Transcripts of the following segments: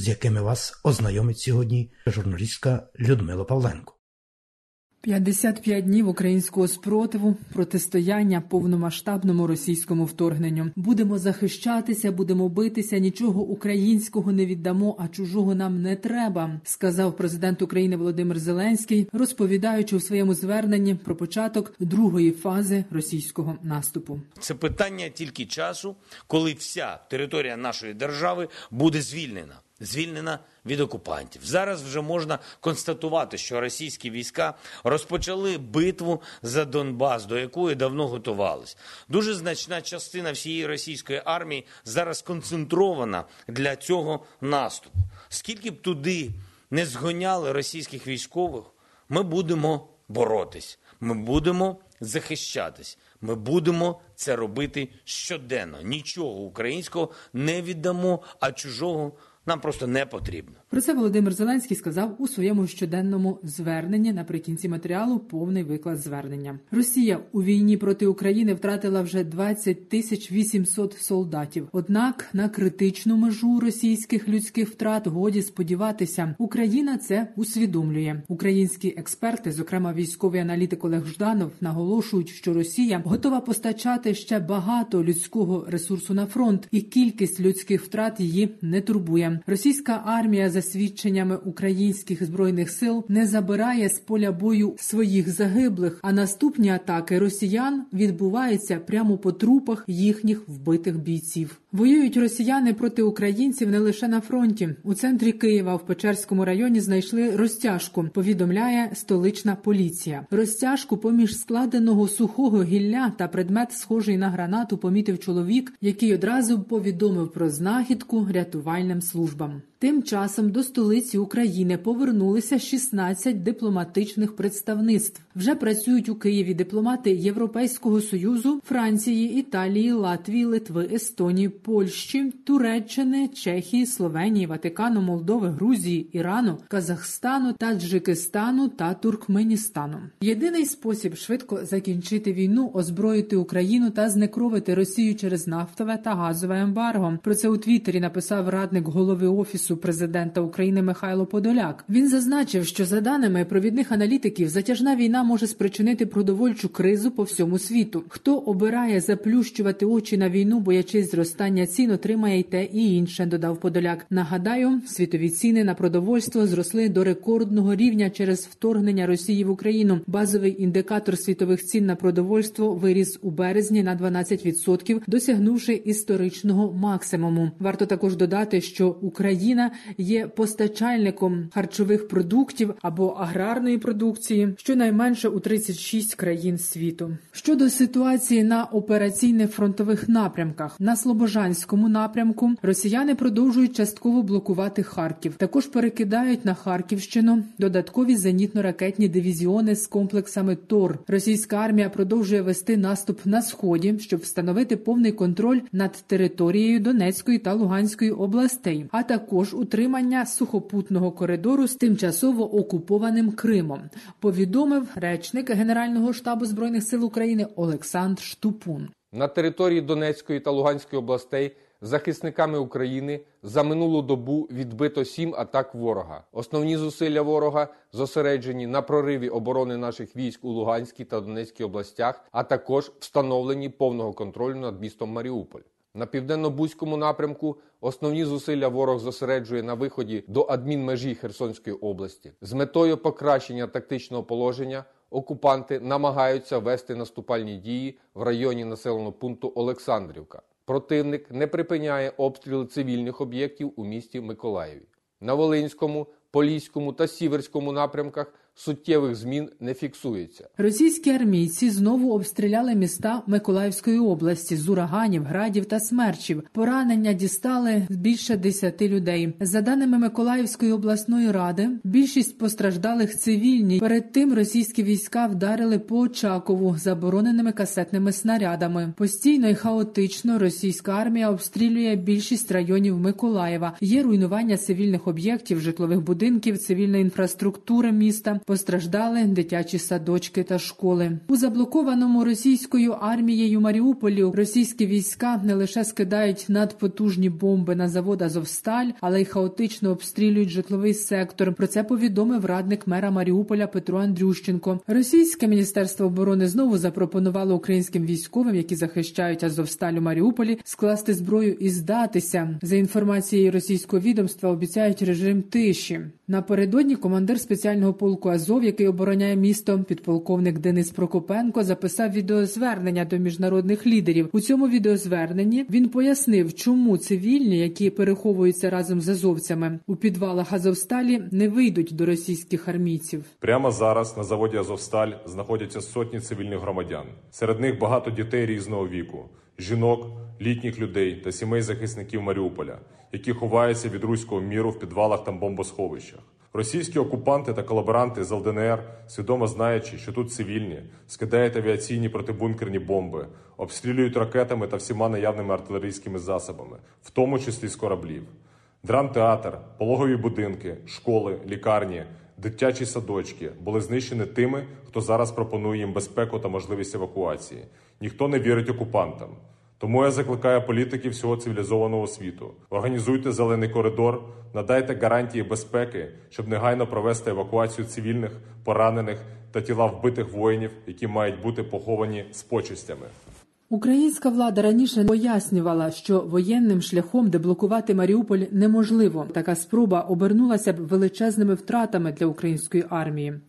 з якими вас ознайомить сьогодні журналістка Людмила Павленко. 55 днів українського спротиву, протистояння повномасштабному російському вторгненню. Будемо захищатися, будемо битися. Нічого українського не віддамо, а чужого нам не треба, сказав президент України Володимир Зеленський, розповідаючи у своєму зверненні про початок другої фази російського наступу. Це питання тільки часу, коли вся територія нашої держави буде звільнена. Звільнена від окупантів. Зараз вже можна констатувати, що російські війська розпочали битву за Донбас, до якої давно готувались. Дуже значна частина всієї російської армії зараз концентрована для цього наступу. Скільки б туди не згоняли російських військових, ми будемо боротись, ми будемо захищатись. Ми будемо це робити щоденно. Нічого українського не віддамо, а чужого нам просто не потрібно. Про це Володимир Зеленський сказав у своєму щоденному зверненні. Наприкінці матеріалу повний виклад звернення. Росія у війні проти України втратила вже 20 тисяч 800 солдатів. Однак на критичну межу російських людських втрат годі сподіватися, Україна це усвідомлює. Українські експерти, зокрема військовий аналітик Олег Жданов, наголошують, що Росія готова постачати ще багато людського ресурсу на фронт, і кількість людських втрат її не турбує. Російська армія за свідченнями українських збройних сил не забирає з поля бою своїх загиблих, а наступні атаки росіян відбуваються прямо по трупах їхніх вбитих бійців. Воюють росіяни проти українців не лише на фронті. У центрі Києва в Печерському районі знайшли розтяжку. Повідомляє столична поліція. Розтяжку поміж складеного сухого гілля та предмет, схожий на гранату, помітив чоловік, який одразу повідомив про знахідку рятувальним службам. służbom. Тим часом до столиці України повернулися 16 дипломатичних представництв. Вже працюють у Києві дипломати Європейського союзу, Франції, Італії, Латвії, Литви, Естонії, Польщі, Туреччини, Чехії, Словенії, Ватикану, Молдови, Грузії, Ірану, Казахстану, Таджикистану та Туркменістану. Єдиний спосіб швидко закінчити війну, озброїти Україну та знекровити Росію через нафтове та газове ембарго. Про це у Твіттері написав радник голови офісу президента України Михайло Подоляк. Він зазначив, що за даними провідних аналітиків, затяжна війна може спричинити продовольчу кризу по всьому світу. Хто обирає заплющувати очі на війну, боячись зростання цін, отримає й те і інше. Додав Подоляк. Нагадаю, світові ціни на продовольство зросли до рекордного рівня через вторгнення Росії в Україну. Базовий індикатор світових цін на продовольство виріс у березні на 12%, досягнувши історичного максимуму. Варто також додати, що Україна є постачальником харчових продуктів або аграрної продукції, щонайменше у 36 країн світу. Щодо ситуації на операційних фронтових напрямках на Слобожанському напрямку росіяни продовжують частково блокувати Харків. Також перекидають на Харківщину додаткові зенітно-ракетні дивізіони з комплексами ТОР. Російська армія продовжує вести наступ на сході, щоб встановити повний контроль над територією Донецької та Луганської областей, а також утримання сухопутного коридору з тимчасово окупованим Кримом. Повідомив речник Генерального штабу збройних сил України Олександр Штупун. На території Донецької та Луганської областей захисниками України за минулу добу відбито сім атак ворога. Основні зусилля ворога зосереджені на прориві оборони наших військ у Луганській та Донецькій областях, а також встановленні повного контролю над містом Маріуполь. На південно-бузькому напрямку основні зусилля ворог зосереджує на виході до адмінмежі Херсонської області з метою покращення тактичного положення. Окупанти намагаються вести наступальні дії в районі населеного пункту Олександрівка. Противник не припиняє обстріли цивільних об'єктів у місті Миколаєві. На Волинському, Поліському та Сіверському напрямках суттєвих змін не фіксується. Російські армійці знову обстріляли міста Миколаївської області з ураганів, градів та смерчів. Поранення дістали більше десяти людей. За даними Миколаївської обласної ради, більшість постраждалих цивільні. Перед тим російські війська вдарили по Очакову забороненими касетними снарядами. Постійно і хаотично російська армія обстрілює більшість районів Миколаєва. Є руйнування цивільних об'єктів, житлових будинків, цивільної інфраструктури міста. Постраждали дитячі садочки та школи. У заблокованому російською армією Маріуполі російські війська не лише скидають надпотужні бомби на завод Азовсталь, але й хаотично обстрілюють житловий сектор. Про це повідомив радник мера Маріуполя Петро Андрющенко. Російське міністерство оборони знову запропонувало українським військовим, які захищають Азовсталь у Маріуполі, скласти зброю і здатися. За інформацією російського відомства, обіцяють режим тиші. Напередодні командир спеціального полку Азов, який обороняє місто, підполковник Денис Прокопенко, записав відеозвернення до міжнародних лідерів. У цьому відеозверненні він пояснив, чому цивільні, які переховуються разом з азовцями у підвалах Азовсталі, не вийдуть до російських армійців. Прямо зараз на заводі Азовсталь знаходяться сотні цивільних громадян. Серед них багато дітей різного віку, жінок, літніх людей та сімей захисників Маріуполя, які ховаються від руського міру в підвалах та бомбосховищах. Російські окупанти та колаборанти з ЛДНР, свідомо знаючи, що тут цивільні, скидають авіаційні протибункерні бомби, обстрілюють ракетами та всіма наявними артилерійськими засобами, в тому числі з кораблів. Драмтеатр, пологові будинки, школи, лікарні, дитячі садочки були знищені тими, хто зараз пропонує їм безпеку та можливість евакуації. Ніхто не вірить окупантам. Тому я закликаю політиків всього цивілізованого світу: організуйте зелений коридор, надайте гарантії безпеки, щоб негайно провести евакуацію цивільних, поранених та тіла вбитих воїнів, які мають бути поховані з почестями. Українська влада раніше пояснювала, що воєнним шляхом деблокувати Маріуполь неможливо. Така спроба обернулася б величезними втратами для української армії.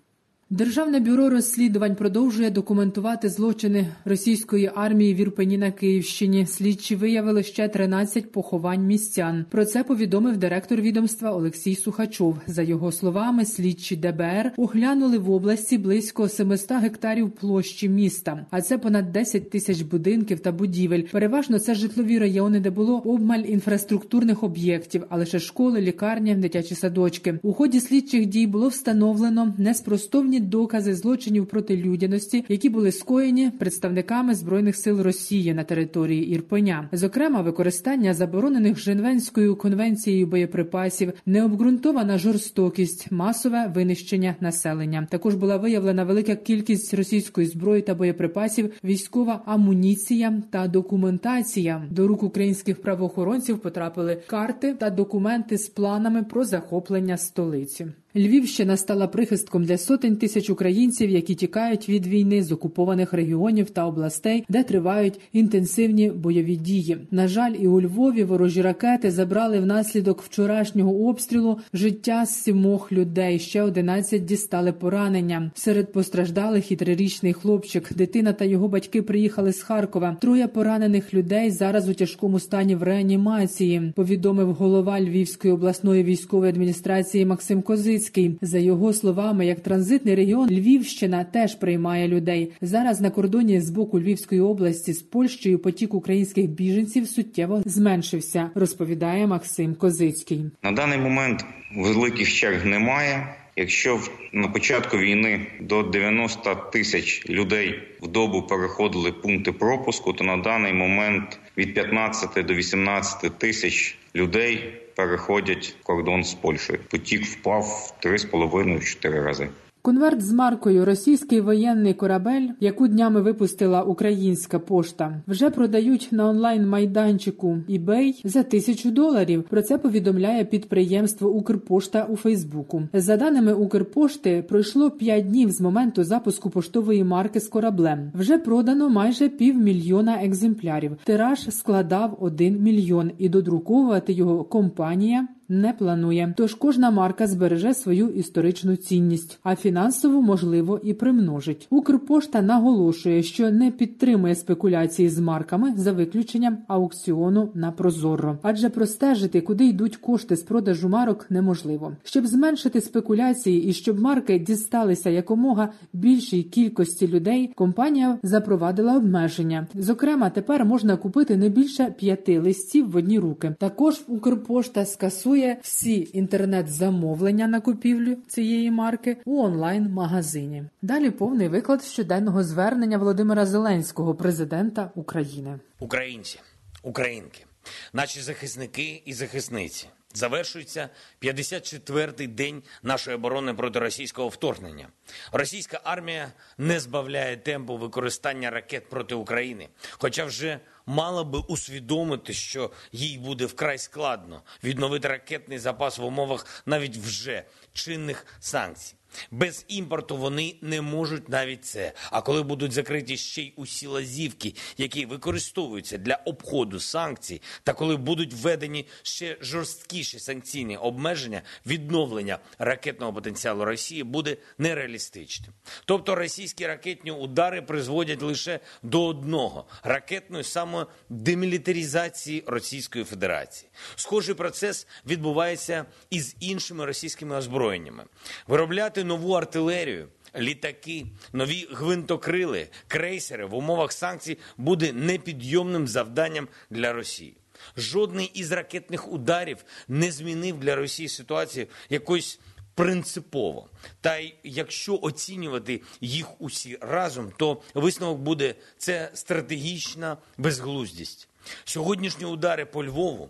Державне бюро розслідувань продовжує документувати злочини російської армії в Ірпені на Київщині. Слідчі виявили ще 13 поховань містян. Про це повідомив директор відомства Олексій Сухачов. За його словами, слідчі ДБР оглянули в області близько 700 гектарів площі міста, а це понад 10 тисяч будинків та будівель. Переважно це житлові райони, де було обмаль інфраструктурних об'єктів, а лише школи, лікарні, дитячі садочки. У ході слідчих дій було встановлено неспростовні докази злочинів проти людяності, які були скоєні представниками збройних сил Росії на території Ірпеня, зокрема використання заборонених Женевською конвенцією боєприпасів, необґрунтована жорстокість, масове винищення населення. Також була виявлена велика кількість російської зброї та боєприпасів, військова амуніція та документація. До рук українських правоохоронців потрапили карти та документи з планами про захоплення столиці. Львівщина стала прихистком для сотень тисяч українців, які тікають від війни з окупованих регіонів та областей, де тривають інтенсивні бойові дії. На жаль, і у Львові ворожі ракети забрали внаслідок вчорашнього обстрілу життя сімох людей. Ще 11 дістали поранення. Серед постраждалих і трирічний хлопчик. Дитина та його батьки приїхали з Харкова. Троє поранених людей зараз у тяжкому стані в реанімації. Повідомив голова Львівської обласної військової адміністрації Максим Козицький. За його словами, як транзитний регіон Львівщина теж приймає людей. Зараз на кордоні з боку Львівської області з Польщею потік українських біженців суттєво зменшився. Розповідає Максим Козицький. На даний момент великих черг немає. Якщо на початку війни до 90 тисяч людей в добу переходили пункти пропуску, то на даний момент від 15 до 18 тисяч людей переходять кордон з Польщею. Потік впав в 3,5-4 рази. Конверт з маркою Російський воєнний корабель, яку днями випустила українська пошта, вже продають на онлайн майданчику eBay за тисячу доларів. Про це повідомляє підприємство Укрпошта у Фейсбуку. За даними Укрпошти, пройшло 5 днів з моменту запуску поштової марки з кораблем. Вже продано майже півмільйона екземплярів. Тираж складав 1 мільйон, і додруковувати його компанія не планує. Тож кожна марка збереже свою історичну цінність, а фінансово можливо і примножить. Укрпошта наголошує, що не підтримує спекуляції з марками за виключенням аукціону на Прозоро, адже простежити, куди йдуть кошти з продажу марок, неможливо. Щоб зменшити спекуляції і щоб марки дісталися якомога більшій кількості людей, компанія запровадила обмеження. Зокрема, тепер можна купити не більше п'яти листів в одні руки. Також Укрпошта скасує всі інтернет-замовлення на купівлю цієї марки у онлайн-магазині. Далі повний виклад щоденного звернення Володимира Зеленського, президента України. Українці, українки, наші захисники і захисниці. Завершується 54-й день нашої оборони проти російського вторгнення. Російська армія не збавляє темпу використання ракет проти України, хоча вже мала би усвідомити, що їй буде вкрай складно відновити ракетний запас в умовах навіть вже чинних санкцій. Без імпорту вони не можуть навіть це. А коли будуть закриті ще й усі лазівки, які використовуються для обходу санкцій, та коли будуть введені ще жорсткіші санкційні обмеження, відновлення ракетного потенціалу Росії буде нереалістичним. Тобто російські ракетні удари призводять лише до одного ракетної самодемілітаризації Російської Федерації. Схожий процес відбувається і з іншими російськими озброєннями. Виробляти нову артилерію, літаки, нові гвинтокрили, крейсери в умовах санкцій буде непідйомним завданням для Росії. Жодний із ракетних ударів не змінив для Росії ситуацію якось принципово. Та й якщо оцінювати їх усі разом, то висновок буде це стратегічна безглуздість. Сьогоднішні удари по Львову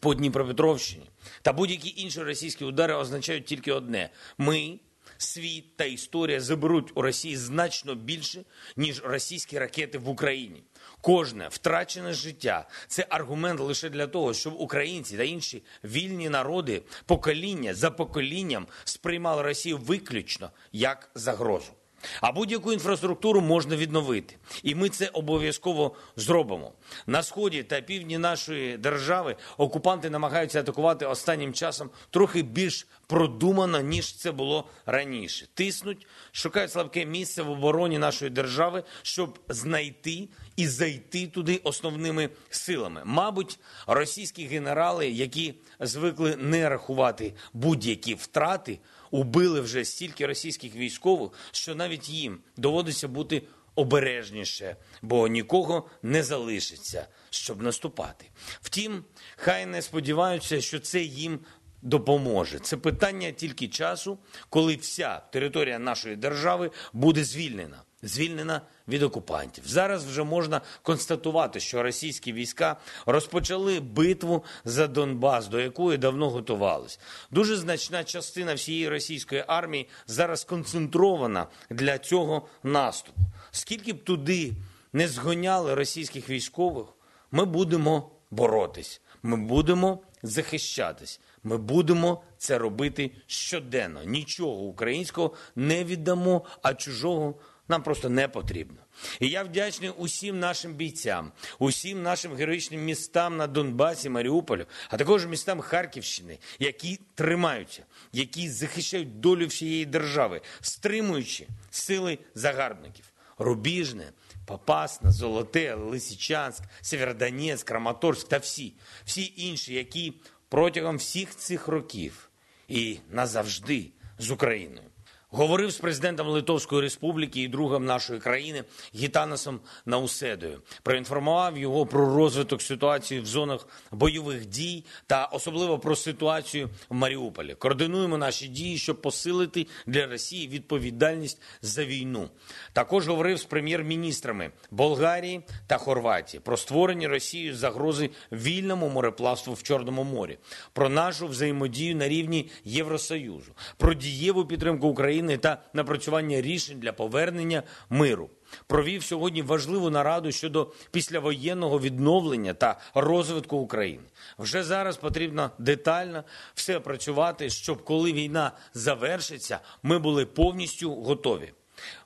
по Дніпропетровщині та будь-які інші російські удари означають тільки одне: ми, світ та історія заберуть у Росії значно більше, ніж російські ракети в Україні. Кожне втрачене життя це аргумент лише для того, щоб українці та інші вільні народи покоління за поколінням сприймали Росію виключно як загрозу. А будь-яку інфраструктуру можна відновити, і ми це обов'язково зробимо. На сході та півдні нашої держави окупанти намагаються атакувати останнім часом трохи більш продумано ніж це було раніше. Тиснуть, шукають слабке місце в обороні нашої держави, щоб знайти і зайти туди основними силами. Мабуть, російські генерали, які звикли не рахувати будь-які втрати убили вже стільки російських військових, що навіть їм доводиться бути обережніше, бо нікого не залишиться, щоб наступати. Втім, хай не сподіваються, що це їм допоможе. Це питання тільки часу, коли вся територія нашої держави буде звільнена. Звільнена від окупантів зараз вже можна констатувати, що російські війська розпочали битву за Донбас, до якої давно готувались. Дуже значна частина всієї російської армії зараз концентрована для цього наступу. Скільки б туди не згоняли російських військових, ми будемо боротись, ми будемо захищатись. Ми будемо це робити щоденно. Нічого українського не віддамо, а чужого нам просто не потрібно. І я вдячний усім нашим бійцям, усім нашим героїчним містам на Донбасі, Маріуполю, а також містам Харківщини, які тримаються, які захищають долю всієї держави, стримуючи сили загарбників. Рубіжне, Попасна, Золоте, Лисичанськ, Сєвєродонецьк, Краматорськ та всі, всі інші, які протягом всіх цих років і назавжди з Україною. Говорив з президентом Литовської Республіки і другом нашої країни Гітанасом Науседою. Проінформував його про розвиток ситуації в зонах бойових дій та особливо про ситуацію в Маріуполі. Координуємо наші дії, щоб посилити для Росії відповідальність за війну. Також говорив з прем'єр-міністрами Болгарії та Хорватії про створення Росією загрози вільному мореплавству в Чорному морі, про нашу взаємодію на рівні Євросоюзу, про дієву підтримку України. України та напрацювання рішень для повернення миру. Провів сьогодні важливу нараду щодо післявоєнного відновлення та розвитку України. Вже зараз потрібно детально все працювати, щоб коли війна завершиться, ми були повністю готові.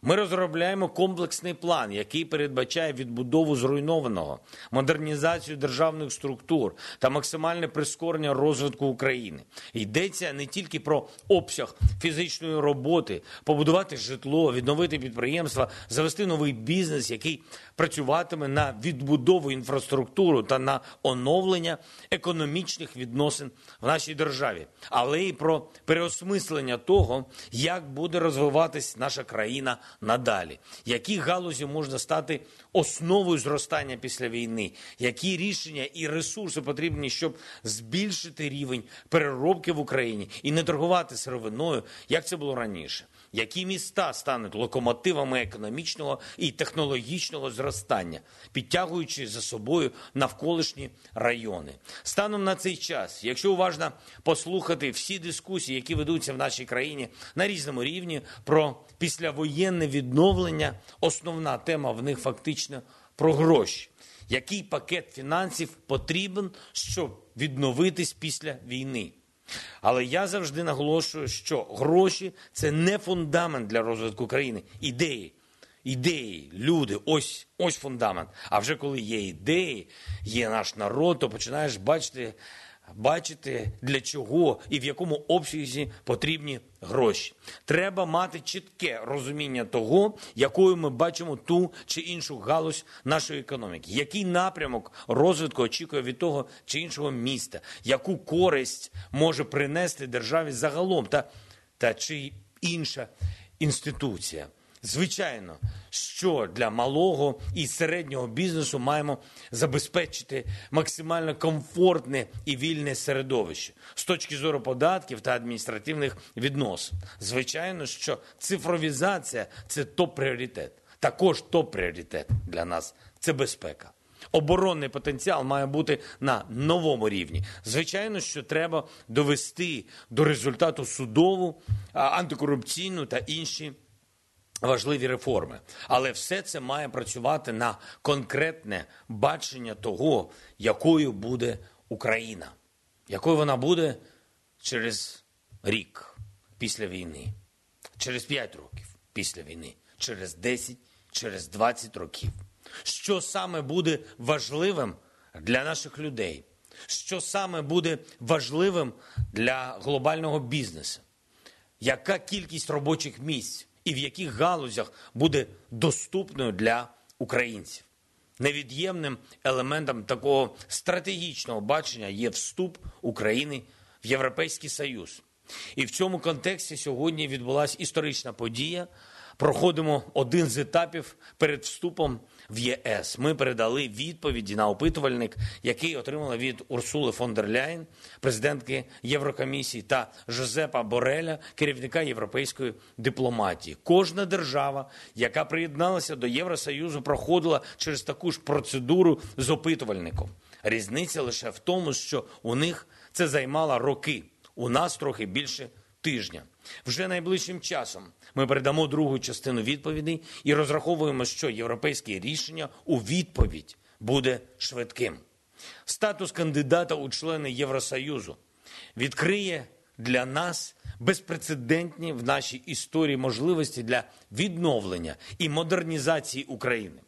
Ми розробляємо комплексний план, який передбачає відбудову зруйнованого, модернізацію державних структур та максимальне прискорення розвитку України. Йдеться не тільки про обсяг фізичної роботи, побудувати житло, відновити підприємства, завести новий бізнес, який працюватиме на відбудову інфраструктури та на оновлення економічних відносин в нашій державі, але й про переосмислення того, як буде розвиватись наша країна надалі, які галузі можна стати основою зростання після війни, які рішення і ресурси потрібні, щоб збільшити рівень переробки в Україні і не торгувати сировиною, як це було раніше які міста стануть локомотивами економічного і технологічного зростання, підтягуючи за собою навколишні райони. Станом на цей час, якщо уважно послухати всі дискусії, які ведуться в нашій країні на різному рівні, про післявоєнне відновлення, основна тема в них фактично про гроші. Який пакет фінансів потрібен, щоб відновитись після війни? Але я завжди наголошую, що гроші це не фундамент для розвитку країни. Ідеї, ідеї, люди ось ось фундамент. А вже коли є ідеї, є наш народ, то починаєш бачити бачити, для чого і в якому обсязі потрібні гроші. Треба мати чітке розуміння того, якою ми бачимо ту чи іншу галузь нашої економіки, який напрямок розвитку очікує від того чи іншого міста, яку користь може принести державі загалом, та, та чи інша інституція. Звичайно, що для малого і середнього бізнесу маємо забезпечити максимально комфортне і вільне середовище з точки зору податків та адміністративних відносин. Звичайно, що цифровізація це топ-пріоритет. Також топ-пріоритет для нас це безпека. Оборонний потенціал має бути на новому рівні. Звичайно, що треба довести до результату судову, антикорупційну та інші важливі реформи. Але все це має працювати на конкретне бачення того, якою буде Україна, якою вона буде через рік після війни, через 5 років після війни, через 10, через 20 років. Що саме буде важливим для наших людей? Що саме буде важливим для глобального бізнесу? Яка кількість робочих місць? І в яких галузях буде доступною для українців. Невід'ємним елементом такого стратегічного бачення є вступ України в Європейський Союз. І в цьому контексті сьогодні відбулася історична подія, проходимо один з етапів перед вступом в ЄС. Ми передали відповіді на опитувальник, який отримала від Урсули фон дер Ляйн, президентки Єврокомісії, та Жозепа Бореля, керівника європейської дипломатії. Кожна держава, яка приєдналася до Євросоюзу, проходила через таку ж процедуру з опитувальником. Різниця лише в тому, що у них це займало роки. У нас трохи більше тижня. Вже найближчим часом ми передамо другу частину відповідей і розраховуємо, що європейське рішення у відповідь буде швидким. Статус кандидата у члени Євросоюзу відкриє для нас безпрецедентні в нашій історії можливості для відновлення і модернізації України.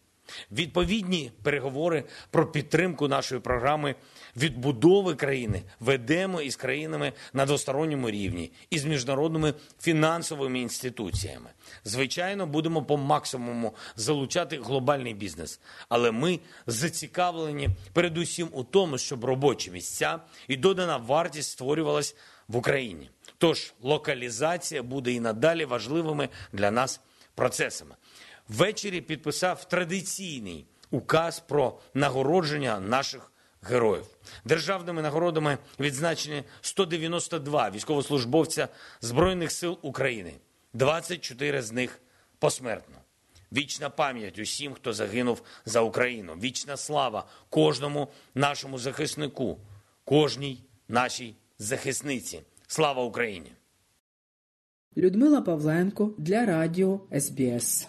Відповідні переговори про підтримку нашої програми відбудови країни ведемо із країнами на двосторонньому рівні і з міжнародними фінансовими інституціями. Звичайно, будемо по максимуму залучати глобальний бізнес, але ми зацікавлені передусім у тому, щоб робочі місця і додана вартість створювалась в Україні. Тож локалізація буде і надалі важливими для нас процесами ввечері підписав традиційний указ про нагородження наших героїв. Державними нагородами відзначені 192 військовослужбовця Збройних сил України, 24 з них посмертно. Вічна пам'ять усім, хто загинув за Україну. Вічна слава кожному нашому захиснику, кожній нашій захисниці. Слава Україні! Людмила Павленко для Радіо СБС.